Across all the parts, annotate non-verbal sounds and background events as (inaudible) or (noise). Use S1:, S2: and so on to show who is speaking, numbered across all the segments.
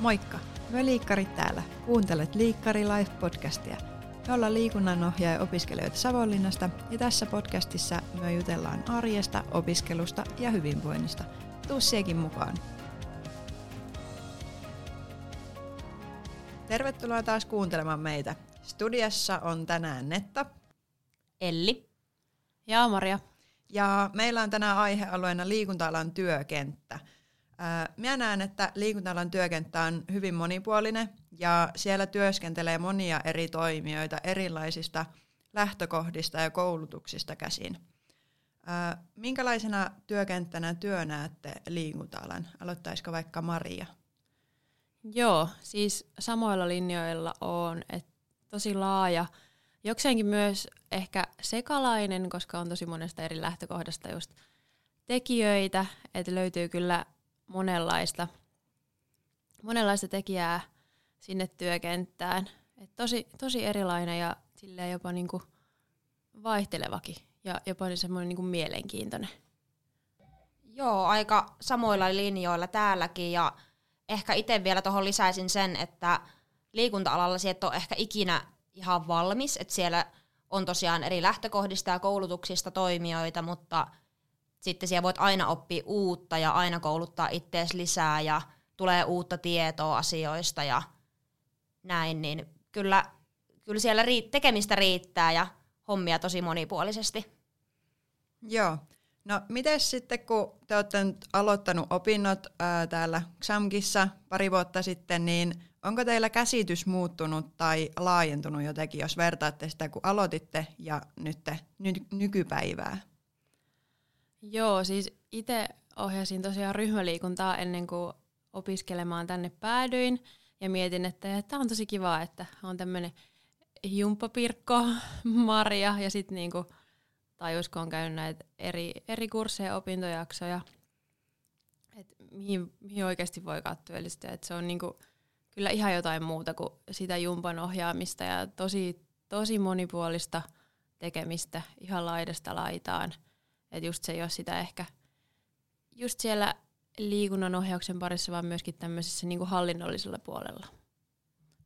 S1: Moikka! Me liikkarit täällä. Kuuntelet Liikkari Life-podcastia. Me ollaan liikunnanohjaaja opiskelijoita Savonlinnasta ja tässä podcastissa me jutellaan arjesta, opiskelusta ja hyvinvoinnista. Tuu siekin mukaan! Tervetuloa taas kuuntelemaan meitä. Studiassa on tänään Netta.
S2: Elli.
S3: Ja Maria.
S1: Ja meillä on tänään aihealueena liikunta-alan työkenttä. Minä näen, että liikunta-alan työkenttä on hyvin monipuolinen ja siellä työskentelee monia eri toimijoita erilaisista lähtökohdista ja koulutuksista käsin. Minkälaisena työkenttänä työ näette liikunta-alan? Aloittaisiko vaikka Maria?
S3: Joo, siis samoilla linjoilla on, että tosi laaja, jokseenkin myös ehkä sekalainen, koska on tosi monesta eri lähtökohdasta just tekijöitä, että löytyy kyllä monenlaista, monenlaista tekijää sinne työkenttään. Et tosi, tosi erilainen ja silleen jopa niinku vaihtelevakin ja jopa niin semmoinen niinku mielenkiintoinen.
S2: Joo, aika samoilla linjoilla täälläkin ja ehkä itse vielä tuohon lisäisin sen, että liikunta-alalla et ole ehkä ikinä ihan valmis, että siellä on tosiaan eri lähtökohdista ja koulutuksista toimijoita, mutta sitten siellä voit aina oppia uutta ja aina kouluttaa ittees lisää ja tulee uutta tietoa asioista ja näin, niin kyllä, kyllä siellä tekemistä riittää ja hommia tosi monipuolisesti.
S1: Joo. No miten sitten, kun te olette nyt aloittanut opinnot ää, täällä XAMKissa pari vuotta sitten, niin onko teillä käsitys muuttunut tai laajentunut jotenkin, jos vertaatte sitä, kun aloititte ja nyt ny- nykypäivää?
S3: Joo, siis itse ohjasin tosiaan ryhmäliikuntaa ennen kuin opiskelemaan tänne päädyin. Ja mietin, että tämä on tosi kiva, että on tämmöinen jumppapirkko, (laughs) Maria ja sitten niinku tajusko on käynyt näitä eri, eri kursseja, opintojaksoja, että mihin, mihin oikeasti voi työllistyä. että se on niinku, kyllä ihan jotain muuta kuin sitä jumpan ohjaamista ja tosi, tosi monipuolista tekemistä ihan laidasta laitaan – että just se ei ole sitä ehkä just siellä liikunnan ohjauksen parissa, vaan myöskin tämmöisessä niin kuin hallinnollisella puolella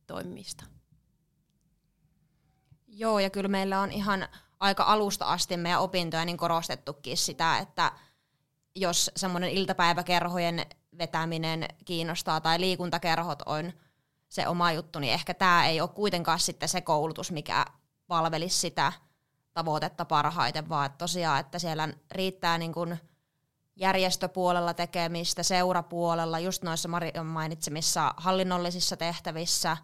S3: toimimista.
S2: Joo, ja kyllä meillä on ihan aika alusta asti meidän opintoja niin korostettukin sitä, että jos semmoinen iltapäiväkerhojen vetäminen kiinnostaa tai liikuntakerhot on se oma juttu, niin ehkä tämä ei ole kuitenkaan sitten se koulutus, mikä palvelisi sitä tavoitetta parhaiten, vaan että tosiaan, että siellä riittää niin kuin järjestöpuolella tekemistä, seurapuolella, just noissa Marion mainitsemissa hallinnollisissa tehtävissä,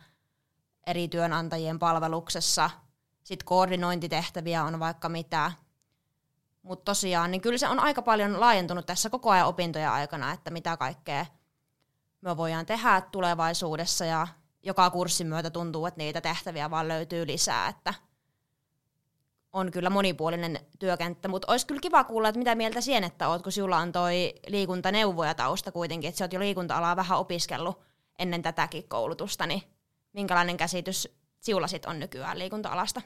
S2: eri työnantajien palveluksessa, sitten koordinointitehtäviä on vaikka mitä. Mutta tosiaan, niin kyllä se on aika paljon laajentunut tässä koko ajan opintojen aikana, että mitä kaikkea me voidaan tehdä tulevaisuudessa ja joka kurssin myötä tuntuu, että niitä tehtäviä vaan löytyy lisää, että – on kyllä monipuolinen työkenttä, mutta olisi kyllä kiva kuulla, että mitä mieltä sienettä oot, kun sinulla on toi liikuntaneuvoja tausta kuitenkin, että sä oot jo liikunta-alaa vähän opiskellut ennen tätäkin koulutusta, niin minkälainen käsitys sinulla sit on nykyään liikunta-alasta?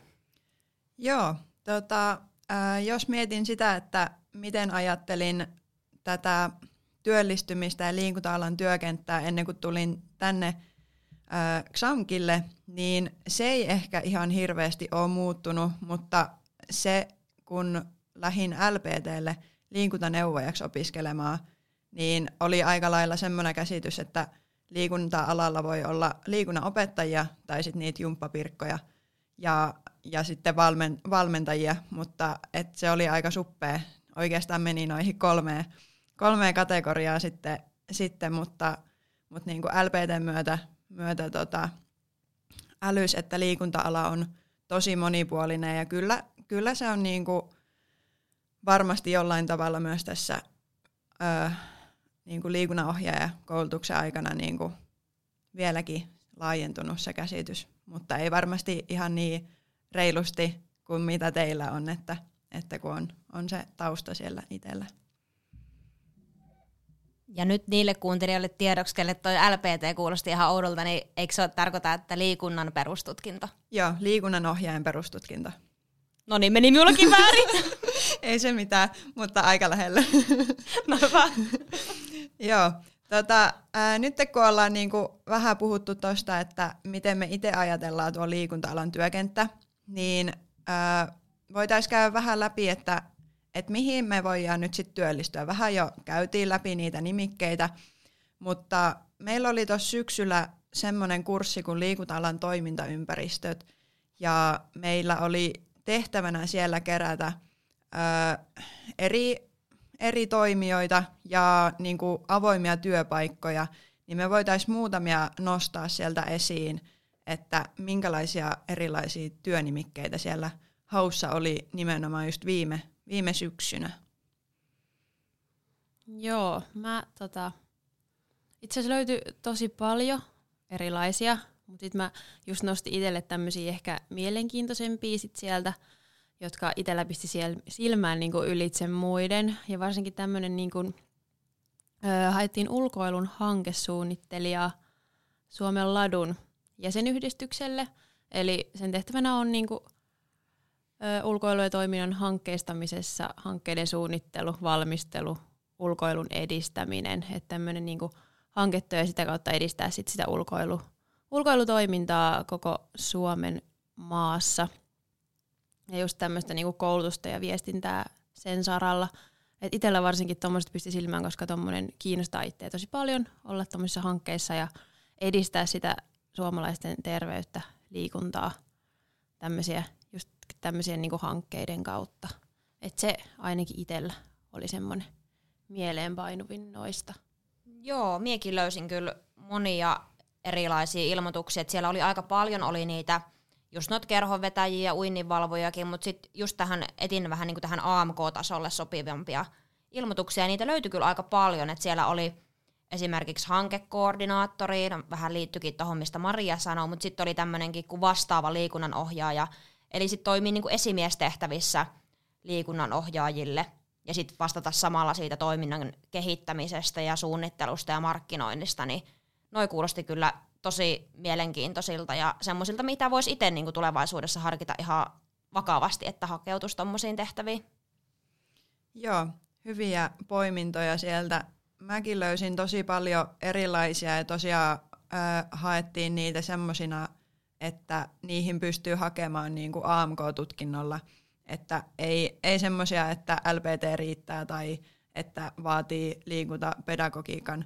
S1: Joo, tota, äh, jos mietin sitä, että miten ajattelin tätä työllistymistä ja liikunta-alan työkenttää ennen kuin tulin tänne äh, XAMKille, niin se ei ehkä ihan hirveästi ole muuttunut, mutta se, kun lähin LPTlle liikuntaneuvojaksi opiskelemaan, niin oli aika lailla semmoinen käsitys, että liikunta-alalla voi olla liikunnan opettajia tai sitten niitä jumppapirkkoja ja, ja sitten valmen, valmentajia, mutta et se oli aika suppea. Oikeastaan meni noihin kolmeen, kolmeen kategoriaa sitten, sitten mutta, mutta niin kuin LPT myötä, myötä tota, älys, että liikunta-ala on tosi monipuolinen ja kyllä, kyllä se on niin kuin varmasti jollain tavalla myös tässä ö, niin kuin liikunnanohjaaja koulutuksen aikana niin kuin vieläkin laajentunut se käsitys, mutta ei varmasti ihan niin reilusti kuin mitä teillä on, että, että kun on, on se tausta siellä itsellä.
S2: Ja nyt niille kuuntelijoille tiedoksi, kelle toi LPT kuulosti ihan oudolta, niin eikö se ole tarkoita, että liikunnan perustutkinto?
S1: Joo, liikunnan ohjaajan perustutkinto.
S2: No niin, meni minullakin väärin. (laughs)
S1: Ei se mitään, mutta aika lähellä. (laughs)
S2: no hyvä. (laughs)
S1: Joo, Tota, ää, nyt kun ollaan niinku vähän puhuttu tuosta, että miten me itse ajatellaan tuo liikunta-alan työkenttä, niin voitaisiin käydä vähän läpi, että et mihin me voidaan nyt sitten työllistyä. Vähän jo käytiin läpi niitä nimikkeitä, mutta meillä oli tuossa syksyllä semmoinen kurssi kuin liikunta-alan toimintaympäristöt, ja meillä oli tehtävänä siellä kerätä ö, eri, eri toimijoita ja niin kuin avoimia työpaikkoja, niin me voitaisiin muutamia nostaa sieltä esiin, että minkälaisia erilaisia työnimikkeitä siellä haussa oli nimenomaan just viime, viime syksynä.
S3: Joo, mä tota, itse asiassa löytyi tosi paljon erilaisia, mutta sitten mä just nostin itselle tämmöisiä ehkä mielenkiintoisempia sit sieltä, jotka itsellä pisti siellä silmään niinku ylitse muiden. Ja varsinkin tämmöinen niinku, haettiin ulkoilun hankesuunnittelijaa Suomen ladun jäsenyhdistykselle. Eli sen tehtävänä on niinku, ö, ulkoilu- ja toiminnan hankkeistamisessa hankkeiden suunnittelu, valmistelu, ulkoilun edistäminen. Että tämmöinen niinku hanketyö ja sitä kautta edistää sit sitä ulkoilu, ulkoilutoimintaa koko Suomen maassa. Ja just tämmöistä niinku koulutusta ja viestintää sen saralla. Et itsellä varsinkin tuommoiset pisti silmään, koska tuommoinen kiinnostaa itseä tosi paljon olla tuommoisissa hankkeissa ja edistää sitä suomalaisten terveyttä, liikuntaa, tämmöisiä, just tämmöisiä niinku hankkeiden kautta. Et se ainakin itsellä oli semmoinen mieleenpainuvin noista.
S2: Joo, miekin löysin kyllä monia erilaisia ilmoituksia. Et siellä oli aika paljon oli niitä just noita kerhonvetäjiä ja uinninvalvojakin, mutta sitten just tähän etin vähän niin kuin tähän AMK-tasolle sopivampia ilmoituksia. Niitä löytyi kyllä aika paljon, että siellä oli esimerkiksi hankekoordinaattori, no, vähän liittyikin tuohon, mistä Maria sanoi, mutta sitten oli tämmöinenkin kuin vastaava liikunnanohjaaja, eli sitten toimii niin kuin esimiestehtävissä liikunnanohjaajille ja sitten vastata samalla siitä toiminnan kehittämisestä ja suunnittelusta ja markkinoinnista, niin noi kuulosti kyllä tosi mielenkiintoisilta ja semmoisilta, mitä voisi itse niin tulevaisuudessa harkita ihan vakavasti, että hakeutuisi tuommoisiin tehtäviin.
S1: Joo, hyviä poimintoja sieltä. Mäkin löysin tosi paljon erilaisia ja tosiaan äh, haettiin niitä semmoisina, että niihin pystyy hakemaan niin kuin AMK-tutkinnolla. Että ei, ei semmoisia, että LPT riittää tai että vaatii liikuntapedagogiikan,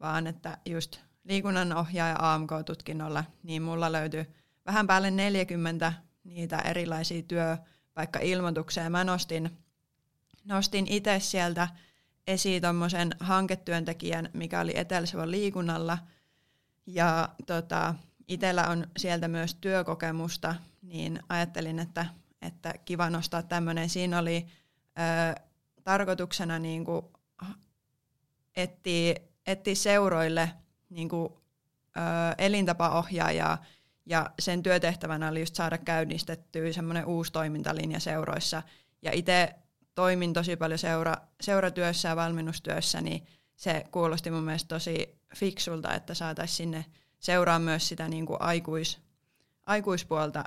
S1: vaan että just liikunnanohjaaja AMK-tutkinnolla, niin mulla löytyy vähän päälle 40 niitä erilaisia työpaikka-ilmoituksia. Mä nostin, nostin itse sieltä esiin tuommoisen hanketyöntekijän, mikä oli etelä liikunnalla. Ja tota, itsellä on sieltä myös työkokemusta, niin ajattelin, että, että kiva nostaa tämmöinen. Siinä oli ö, tarkoituksena niin etsiä, etsiä seuroille – niin kuin, ö, elintapaohjaajaa, ja sen työtehtävänä oli just saada käynnistettyä semmoinen uusi toimintalinja seuroissa. Ja itse toimin tosi paljon seura, seuratyössä ja valmennustyössä, niin se kuulosti mun mielestä tosi fiksulta, että saataisiin sinne seuraa myös sitä niin kuin aikuis, aikuispuolta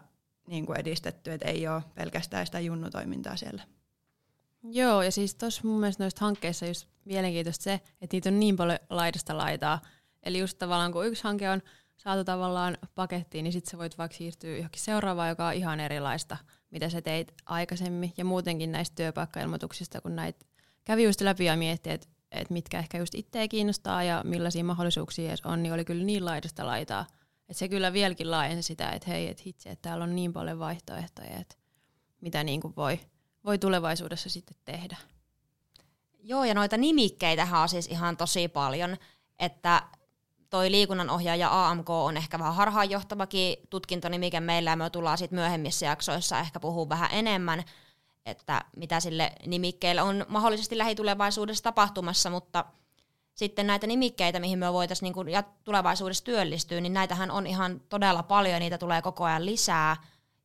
S1: niin kuin edistetty, että ei ole pelkästään sitä junnutoimintaa siellä.
S3: Joo, ja siis tuossa mun mielestä noista hankkeissa just mielenkiintoista se, että niitä on niin paljon laidasta laitaa, Eli just tavallaan kun yksi hanke on saatu tavallaan pakettiin, niin sitten sä voit vaikka siirtyä johonkin seuraavaan, joka on ihan erilaista, mitä sä teit aikaisemmin. Ja muutenkin näistä työpaikkailmoituksista, kun näitä kävi just läpi ja mietti, että et mitkä ehkä just itseä kiinnostaa ja millaisia mahdollisuuksia edes on, niin oli kyllä niin laidasta laitaa. Että se kyllä vieläkin laajensi sitä, että hei, että hitse, että täällä on niin paljon vaihtoehtoja, että mitä niin kuin voi, voi tulevaisuudessa sitten tehdä.
S2: Joo, ja noita nimikkeitähän on siis ihan tosi paljon, että toi liikunnanohjaaja AMK on ehkä vähän harhaanjohtavakin tutkintonimike meillä, ja me tullaan sitten myöhemmissä jaksoissa ehkä puhua vähän enemmän, että mitä sille nimikkeelle on mahdollisesti lähitulevaisuudessa tapahtumassa, mutta sitten näitä nimikkeitä, mihin me voitaisiin niin tulevaisuudessa työllistyä, niin näitähän on ihan todella paljon, ja niitä tulee koko ajan lisää.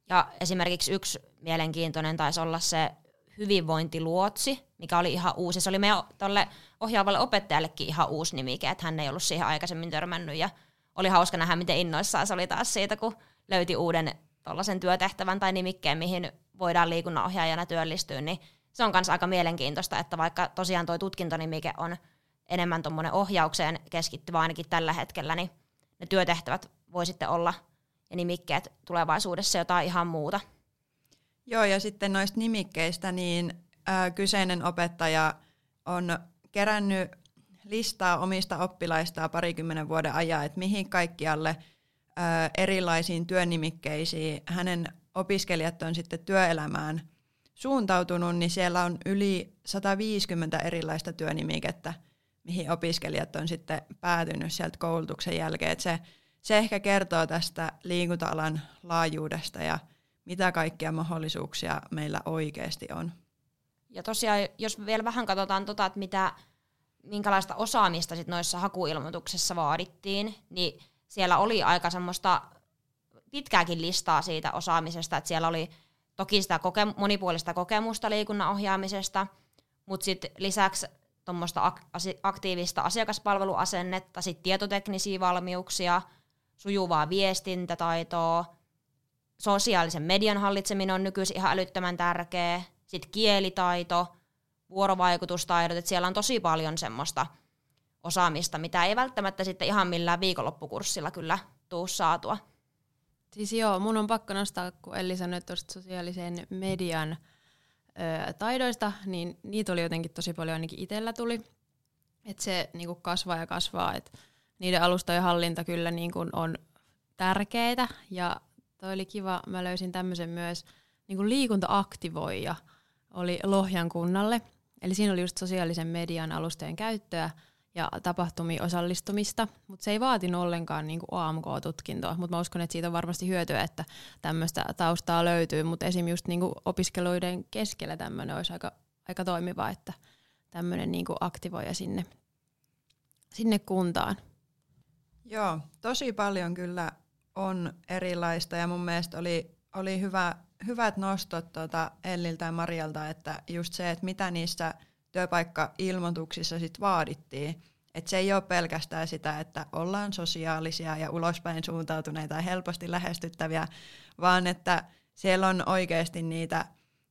S2: Ja esimerkiksi yksi mielenkiintoinen taisi olla se hyvinvointiluotsi, mikä oli ihan uusi. Se oli meidän tolle ohjaavalle opettajallekin ihan uusi nimike, että hän ei ollut siihen aikaisemmin törmännyt. Ja oli hauska nähdä, miten innoissaan se oli taas siitä, kun löyti uuden tuollaisen työtehtävän tai nimikkeen, mihin voidaan liikunnanohjaajana työllistyä, niin se on myös aika mielenkiintoista, että vaikka tosiaan tuo tutkintonimike on enemmän tuommoinen ohjaukseen keskittyvä ainakin tällä hetkellä, niin ne työtehtävät voi sitten olla ja nimikkeet tulevaisuudessa jotain ihan muuta.
S1: Joo, ja sitten noista nimikkeistä, niin ää, kyseinen opettaja on kerännyt listaa omista oppilaistaan parikymmenen vuoden ajan, että mihin kaikkialle ää, erilaisiin työnimikkeisiin hänen opiskelijat on sitten työelämään suuntautunut, niin siellä on yli 150 erilaista työnimikettä, mihin opiskelijat on sitten päätynyt sieltä koulutuksen jälkeen. Se, se ehkä kertoo tästä liikunta-alan laajuudesta ja mitä kaikkia mahdollisuuksia meillä oikeasti on.
S2: Ja tosiaan, jos vielä vähän katsotaan tota, että mitä, minkälaista osaamista sit noissa hakuilmoituksissa vaadittiin, niin siellä oli aika semmoista pitkääkin listaa siitä osaamisesta, että siellä oli toki sitä koke- monipuolista kokemusta liikunnan ohjaamisesta, mutta sitten lisäksi tuommoista ak- aktiivista asiakaspalveluasennetta, sitten tietoteknisiä valmiuksia, sujuvaa viestintätaitoa, sosiaalisen median hallitseminen on nykyisin ihan älyttömän tärkeä, sitten kielitaito, vuorovaikutustaidot, että siellä on tosi paljon semmoista osaamista, mitä ei välttämättä sitten ihan millään viikonloppukurssilla kyllä tuu saatua.
S3: Siis joo, mun on pakko nostaa, kun Elli sanoi tuosta sosiaalisen median ö, taidoista, niin niitä oli jotenkin tosi paljon ainakin itsellä tuli. Että se niinku kasvaa ja kasvaa, että niiden alustojen hallinta kyllä niinku on tärkeää. Ja toi oli kiva, mä löysin tämmöisen myös niinku liikuntaaktivoija oli Lohjan kunnalle. Eli siinä oli just sosiaalisen median alustojen käyttöä – ja tapahtumiin osallistumista, mutta se ei vaatinut ollenkaan niin kuin AMK-tutkintoa, mutta mä uskon, että siitä on varmasti hyötyä, että tämmöistä taustaa löytyy, mutta esim. just niin kuin opiskeluiden keskellä tämmöinen olisi aika, aika toimiva, että tämmöinen niin kuin aktivoija sinne, sinne kuntaan.
S1: Joo, tosi paljon kyllä on erilaista ja mun mielestä oli, oli hyvä, hyvät nostot tuota Elliltä ja Marialta, että just se, että mitä niissä – työpaikka-ilmoituksissa sit vaadittiin. Että se ei ole pelkästään sitä, että ollaan sosiaalisia ja ulospäin suuntautuneita ja helposti lähestyttäviä, vaan että siellä on oikeasti niitä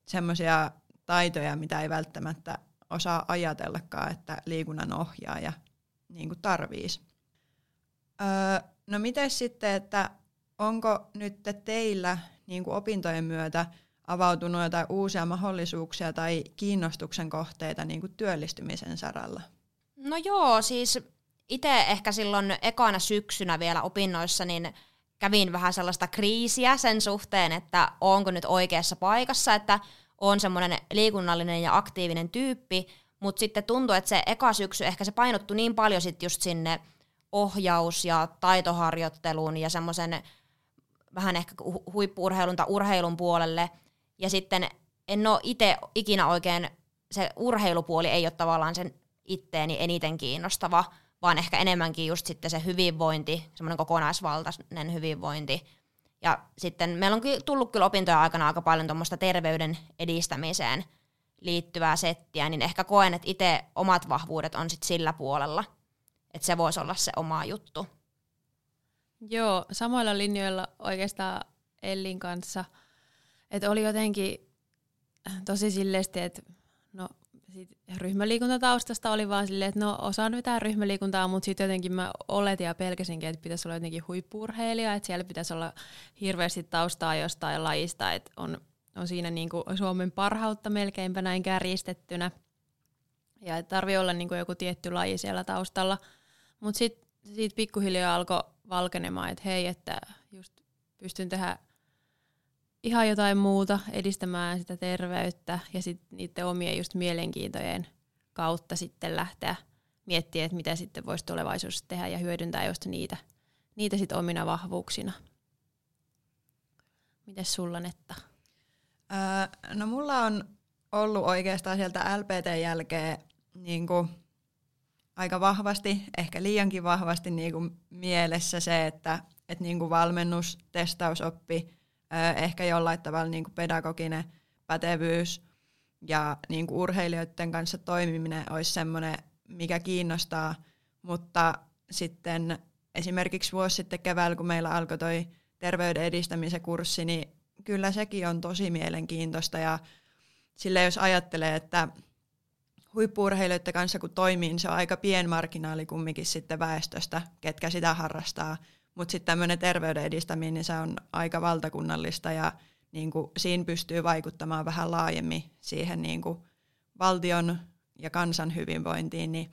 S1: semmoisia taitoja, mitä ei välttämättä osaa ajatellakaan, että liikunnan ohjaaja niin kuin tarvisi. Öö, no miten sitten, että onko nyt teillä niin opintojen myötä avautunut jotain uusia mahdollisuuksia tai kiinnostuksen kohteita niin kuin työllistymisen saralla?
S2: No joo, siis itse ehkä silloin ekana syksynä vielä opinnoissa, niin kävin vähän sellaista kriisiä sen suhteen, että onko nyt oikeassa paikassa, että on semmoinen liikunnallinen ja aktiivinen tyyppi, mutta sitten tuntuu, että se eka syksy ehkä se painottui niin paljon sitten just sinne ohjaus- ja taitoharjoitteluun ja semmoisen vähän ehkä huippuurheilun tai urheilun puolelle, ja sitten en ole itse ikinä oikein, se urheilupuoli ei ole tavallaan sen itteeni eniten kiinnostava, vaan ehkä enemmänkin just sitten se hyvinvointi, semmoinen kokonaisvaltainen hyvinvointi. Ja sitten meillä on tullut kyllä opintoja aikana aika paljon tuommoista terveyden edistämiseen liittyvää settiä, niin ehkä koen, että itse omat vahvuudet on sitten sillä puolella, että se voisi olla se oma juttu.
S3: Joo, samoilla linjoilla oikeastaan Ellin kanssa – että oli jotenkin tosi silleesti, että no sit ryhmäliikuntataustasta oli vaan silleen, että no osaan vetää ryhmäliikuntaa, mutta sitten jotenkin mä oletin ja pelkäsinkin, että pitäisi olla jotenkin huippurheilija, että siellä pitäisi olla hirveästi taustaa jostain lajista, että on, on siinä niinku Suomen parhautta melkeinpä näin kärjistettynä. Ja että tarvii olla niinku joku tietty laji siellä taustalla. Mutta sitten siitä pikkuhiljaa alkoi valkenemaan, että hei, että just pystyn tehdä ihan jotain muuta, edistämään sitä terveyttä ja sitten niiden omien just mielenkiintojen kautta sitten lähteä miettimään, että mitä sitten voisi tulevaisuudessa tehdä ja hyödyntää just niitä, niitä sitten omina vahvuuksina. Mites sulla Netta?
S1: Öö, no mulla on ollut oikeastaan sieltä LPT jälkeen niin kuin aika vahvasti, ehkä liiankin vahvasti niin kuin mielessä se, että, että niin kuin valmennus, testausoppi ehkä jollain tavalla niin kuin pedagoginen pätevyys ja niin kuin urheilijoiden kanssa toimiminen olisi semmoinen, mikä kiinnostaa, mutta sitten esimerkiksi vuosi sitten keväällä, kun meillä alkoi toi terveyden edistämisen kurssi, niin kyllä sekin on tosi mielenkiintoista ja sille jos ajattelee, että huippuurheilijoiden kanssa kun toimii, niin se on aika pienmarginaali kumminkin sitten väestöstä, ketkä sitä harrastaa. Mutta sitten tämmöinen terveyden edistäminen, niin se on aika valtakunnallista ja niin kuin, siinä pystyy vaikuttamaan vähän laajemmin siihen niin kuin, valtion ja kansan hyvinvointiin, niin,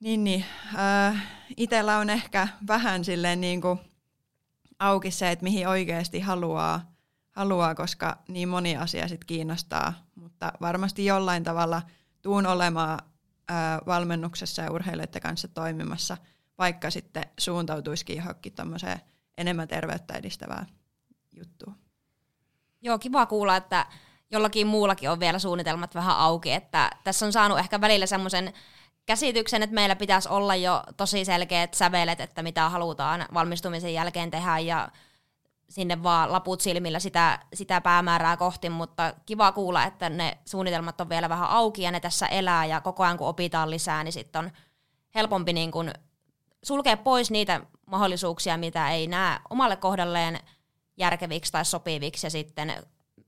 S1: niin, niin äh, itsellä on ehkä vähän silleen niin kuin, auki se, että mihin oikeasti haluaa, haluaa, koska niin moni asia sit kiinnostaa, mutta varmasti jollain tavalla tuun olemaan ää, valmennuksessa ja urheilijoiden kanssa toimimassa, vaikka sitten suuntautuisikin johonkin enemmän terveyttä edistävää juttua.
S2: Joo, kiva kuulla, että jollakin muullakin on vielä suunnitelmat vähän auki, että tässä on saanut ehkä välillä semmoisen käsityksen, että meillä pitäisi olla jo tosi selkeät sävelet, että mitä halutaan valmistumisen jälkeen tehdä ja sinne vaan laput silmillä sitä, sitä päämäärää kohti, mutta kiva kuulla, että ne suunnitelmat on vielä vähän auki ja ne tässä elää ja koko ajan kun opitaan lisää, niin sitten on helpompi niin kun sulkea pois niitä mahdollisuuksia, mitä ei näe omalle kohdalleen järkeviksi tai sopiviksi ja sitten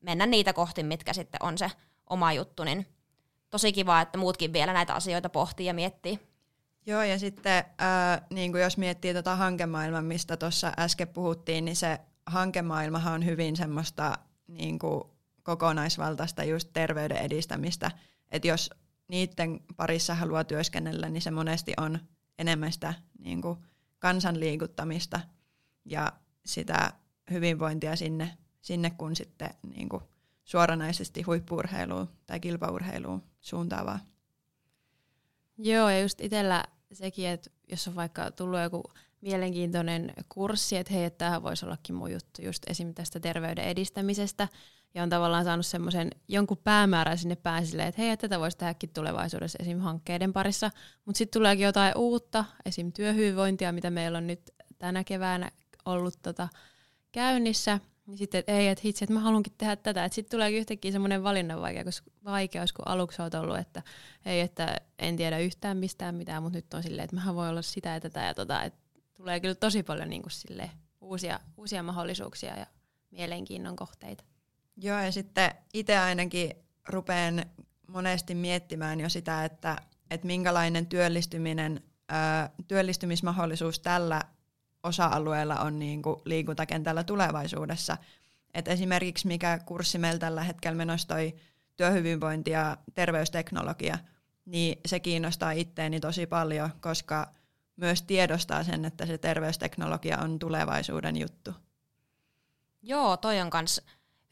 S2: mennä niitä kohti, mitkä sitten on se oma juttu, niin tosi kiva, että muutkin vielä näitä asioita pohtii ja miettii.
S1: Joo, ja sitten äh, niin kuin jos miettii tuota hankemaailmaa, mistä tuossa äsken puhuttiin, niin se hankemaailmahan on hyvin semmoista niin kuin kokonaisvaltaista just terveyden edistämistä. Että jos niiden parissa haluaa työskennellä, niin se monesti on enemmän sitä niin kuin kansanliikuttamista ja sitä hyvinvointia sinne, sinne kun sitten niin kuin suoranaisesti huippuurheiluun tai kilpaurheiluun suuntaavaa.
S3: Joo, ja just itsellä sekin, että jos on vaikka tullut joku mielenkiintoinen kurssi, että hei, että tämähän voisi ollakin mun juttu just esim. tästä terveyden edistämisestä, ja on tavallaan saanut semmoisen jonkun päämäärän sinne pääsille, että hei, että tätä voisi tehdäkin tulevaisuudessa esim. hankkeiden parissa, mutta sitten tuleekin jotain uutta, esim. työhyvinvointia, mitä meillä on nyt tänä keväänä ollut tota käynnissä, niin sitten, että ei, että hitsi, että mä haluankin tehdä tätä. Että sitten tulee yhtäkkiä semmoinen valinnan vaikeus, kun aluksi olet ollut, että ei, että en tiedä yhtään mistään mitään, mutta nyt on silleen, että mä voin olla sitä ja tätä ja tota. Että tulee kyllä tosi paljon niin kuin sille uusia, uusia mahdollisuuksia ja mielenkiinnon kohteita.
S1: Joo, ja sitten itse ainakin rupean monesti miettimään jo sitä, että, että minkälainen työllistyminen, työllistymismahdollisuus tällä osa-alueella on niin kuin liikuntakentällä tulevaisuudessa. Et esimerkiksi mikä kurssi meillä tällä hetkellä menossa toi työhyvinvointi ja terveysteknologia, niin se kiinnostaa itteeni tosi paljon, koska myös tiedostaa sen, että se terveysteknologia on tulevaisuuden juttu.
S2: Joo, toi on kans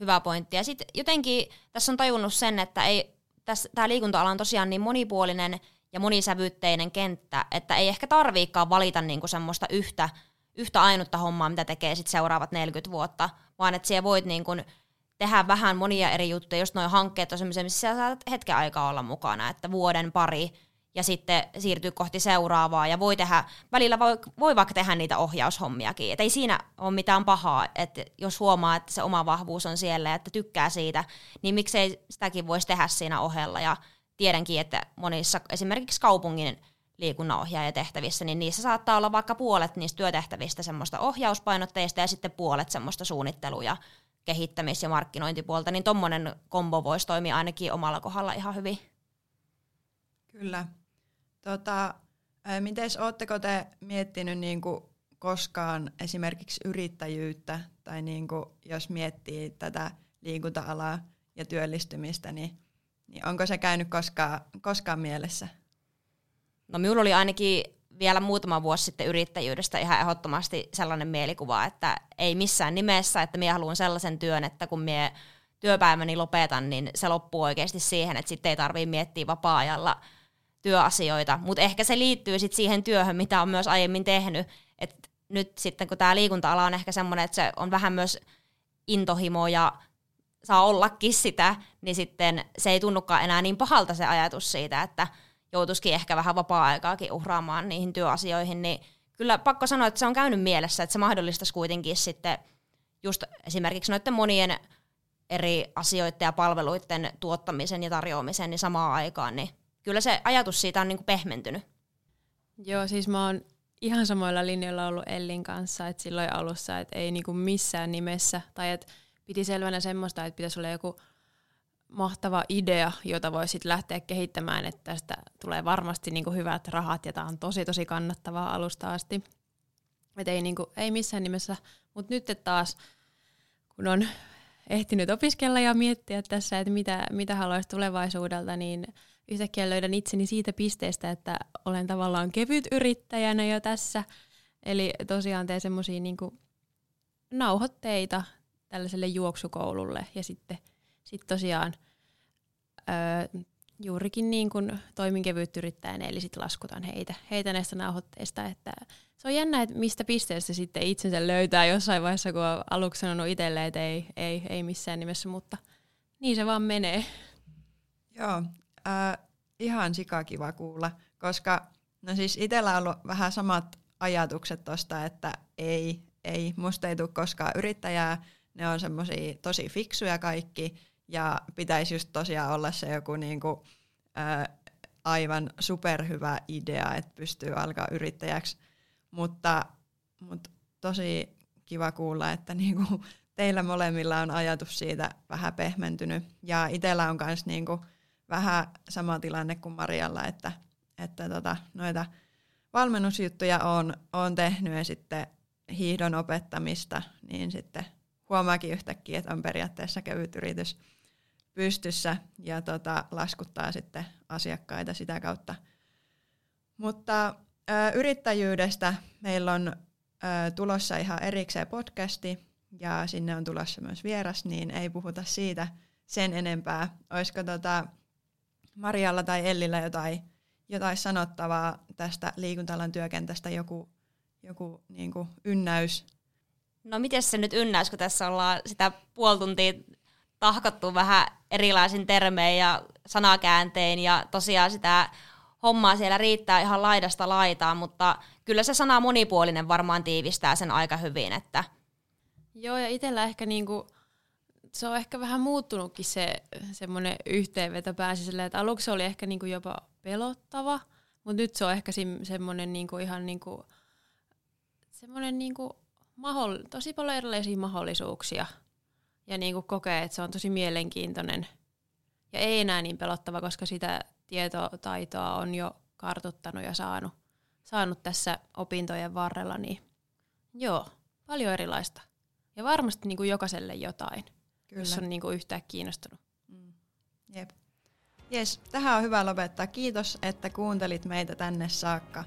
S2: hyvä pointti. Ja sitten jotenkin tässä on tajunnut sen, että ei, tämä liikunta-ala on tosiaan niin monipuolinen ja monisävytteinen kenttä, että ei ehkä tarviikaan valita niinku semmoista yhtä yhtä ainutta hommaa, mitä tekee sit seuraavat 40 vuotta, vaan että siellä voit niin kun tehdä vähän monia eri juttuja. Just noin hankkeet on sellaisia, missä saat hetken aikaa olla mukana, että vuoden pari ja sitten siirtyy kohti seuraavaa ja voi tehdä, välillä voi, voi vaikka tehdä niitä ohjaushommiakin. Et ei siinä ole mitään pahaa, että jos huomaa, että se oma vahvuus on siellä ja että tykkää siitä, niin miksei sitäkin voisi tehdä siinä ohella. Ja tiedänkin, että monissa esimerkiksi kaupungin liikunnanohjaajatehtävissä, niin niissä saattaa olla vaikka puolet niistä työtehtävistä semmoista ohjauspainotteista ja sitten puolet semmoista suunnittelu- ja kehittämis- ja markkinointipuolta, niin tuommoinen kombo voisi toimia ainakin omalla kohdalla ihan hyvin.
S1: Kyllä. Tota, Miten oletteko te miettinyt niin kuin koskaan esimerkiksi yrittäjyyttä, tai niin kuin jos miettii tätä liikunta-alaa ja työllistymistä, niin, niin onko se käynyt koskaan, koskaan mielessä?
S2: No minulla oli ainakin vielä muutama vuosi sitten yrittäjyydestä ihan ehdottomasti sellainen mielikuva, että ei missään nimessä, että minä haluan sellaisen työn, että kun minä työpäiväni lopetan, niin se loppuu oikeasti siihen, että sitten ei tarvitse miettiä vapaa-ajalla työasioita. Mutta ehkä se liittyy sitten siihen työhön, mitä on myös aiemmin tehnyt. Et nyt sitten kun tämä liikunta-ala on ehkä semmoinen, että se on vähän myös intohimo ja saa ollakin sitä, niin sitten se ei tunnukaan enää niin pahalta se ajatus siitä, että – joutuisikin ehkä vähän vapaa-aikaakin uhraamaan niihin työasioihin, niin kyllä pakko sanoa, että se on käynyt mielessä, että se mahdollistaisi kuitenkin sitten just esimerkiksi noiden monien eri asioiden ja palveluiden tuottamisen ja tarjoamisen niin samaan aikaan, niin kyllä se ajatus siitä on niin kuin pehmentynyt.
S3: Joo, siis mä oon ihan samoilla linjoilla ollut Ellin kanssa, että silloin alussa, että ei niinku missään nimessä, tai että piti selvänä semmoista, että pitäisi olla joku mahtava idea, jota voisit lähteä kehittämään, että tästä tulee varmasti niin kuin hyvät rahat ja tämä on tosi tosi kannattavaa alusta asti. Et ei, niin kuin, ei missään nimessä, mutta nyt taas kun on ehtinyt opiskella ja miettiä tässä, että mitä, mitä haluaisi tulevaisuudelta, niin yhtäkkiä löydän itseni siitä pisteestä, että olen tavallaan kevyt yrittäjänä jo tässä. Eli tosiaan teen semmoisia niin nauhoitteita tällaiselle juoksukoululle ja sitten sit tosiaan öö, juurikin niin kuin toimin kevyt yrittäjänä, eli sitten laskutan heitä, heitä näistä nauhoitteista, että se on jännä, että mistä pisteestä sitten itsensä löytää jossain vaiheessa, kun on aluksi sanonut itselleen, että ei, ei, ei missään nimessä, mutta niin se vaan menee.
S1: Joo, äh, ihan sikakiva kuulla, koska no siis itsellä on ollut vähän samat ajatukset tosta, että ei, ei, musta ei tule koskaan yrittäjää, ne on semmoisia tosi fiksuja kaikki, ja pitäisi just tosiaan olla se joku niinku, äh, aivan superhyvä idea, että pystyy alkaa yrittäjäksi mutta, mutta tosi kiva kuulla, että niinku (laughs) teillä molemmilla on ajatus siitä vähän pehmentynyt. Ja itsellä on myös niinku vähän sama tilanne kuin Marialla, että, että tota, noita valmennusjuttuja on, on tehnyt ja sitten hiihdon opettamista, niin sitten huomaakin yhtäkkiä, että on periaatteessa kevyt yritys pystyssä ja tota, laskuttaa sitten asiakkaita sitä kautta. Mutta yrittäjyydestä meillä on tulossa ihan erikseen podcasti ja sinne on tulossa myös vieras, niin ei puhuta siitä sen enempää. Olisiko tota Marialla tai Ellillä jotain, jotain sanottavaa tästä liikuntalan työkentästä, joku, joku niin kuin ynnäys?
S2: No miten se nyt ynnäys, kun tässä ollaan sitä puoli tuntia tahkottu vähän erilaisin termein ja sanakääntein ja tosiaan sitä hommaa siellä riittää ihan laidasta laitaan, mutta kyllä se sana monipuolinen varmaan tiivistää sen aika hyvin. Että.
S3: Joo, ja itsellä ehkä niinku, se on ehkä vähän muuttunutkin se semmoinen yhteenveto pääsi silleen, että aluksi se oli ehkä niinku jopa pelottava, mutta nyt se on ehkä semmoinen niinku ihan niinku, semmoinen niinku mahdoll- tosi paljon erilaisia mahdollisuuksia ja niinku kokee, että se on tosi mielenkiintoinen ja ei enää niin pelottava, koska sitä tietotaitoa on jo kartuttanut ja saanut, saanut tässä opintojen varrella, niin joo, paljon erilaista. Ja varmasti niin kuin jokaiselle jotain, Kyllä. jos on niin kuin yhtään kiinnostunut. Mm.
S1: Jep. Jes, tähän on hyvä lopettaa. Kiitos, että kuuntelit meitä tänne saakka.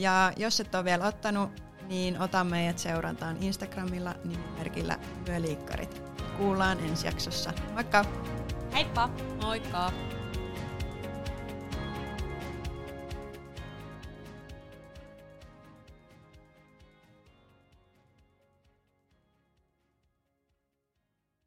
S1: Ja jos et ole vielä ottanut, niin ota meidät seurantaan Instagramilla nimimerkillä Myöliikkarit. Kuullaan ensi jaksossa. Moikka!
S2: Heippa!
S3: Moikka!